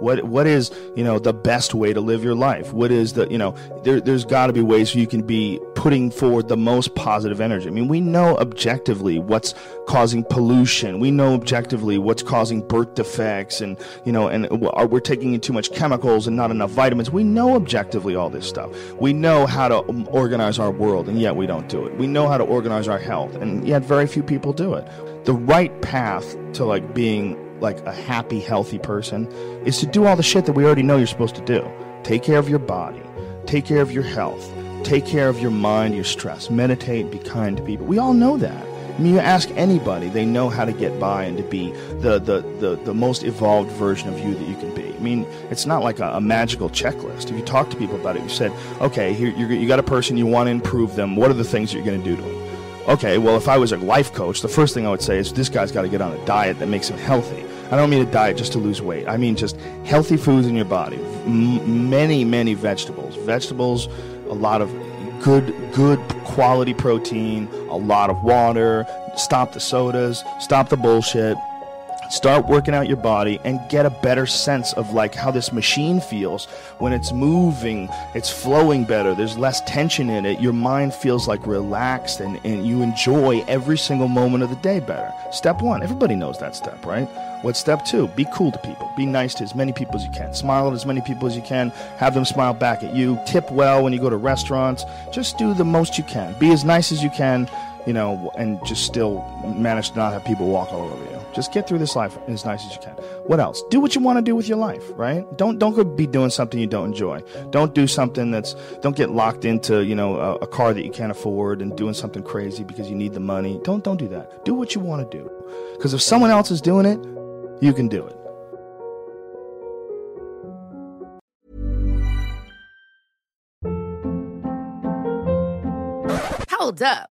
What what is you know the best way to live your life? What is the you know there there's got to be ways you can be putting forward the most positive energy. I mean, we know objectively what's causing pollution. We know objectively what's causing birth defects, and you know, and we're taking in too much chemicals and not enough vitamins. We know objectively all this stuff. We know how to um, organize our world, and yet we don't do it. We know how to organize our health, and yet very few people do it. The right path to like being like a happy, healthy person is to do all the shit that we already know you're supposed to do. Take care of your body, take care of your health, take care of your mind, your stress, meditate, be kind to people. We all know that. I mean, you ask anybody, they know how to get by and to be the, the, the, the most evolved version of you that you can be. I mean, it's not like a, a magical checklist. If you talk to people about it, you said, okay, here you got a person, you want to improve them. What are the things you're going to do to them? Okay, well, if I was a life coach, the first thing I would say is this guy's got to get on a diet that makes him healthy. I don't mean a diet just to lose weight. I mean just healthy foods in your body. M- many, many vegetables. Vegetables, a lot of good, good quality protein, a lot of water. Stop the sodas. Stop the bullshit. Start working out your body and get a better sense of like how this machine feels when it's moving, it's flowing better, there's less tension in it. Your mind feels like relaxed and, and you enjoy every single moment of the day better. Step one, everybody knows that step, right? What's step two? Be cool to people. Be nice to as many people as you can. Smile at as many people as you can. Have them smile back at you. Tip well when you go to restaurants. Just do the most you can. Be as nice as you can, you know, and just still manage to not have people walk all over you. Just get through this life as nice as you can. What else? Do what you want to do with your life, right? Don't don't go be doing something you don't enjoy. Don't do something that's don't get locked into you know a, a car that you can't afford and doing something crazy because you need the money. Don't don't do that. Do what you want to do. Because if someone else is doing it, you can do it. Hold up.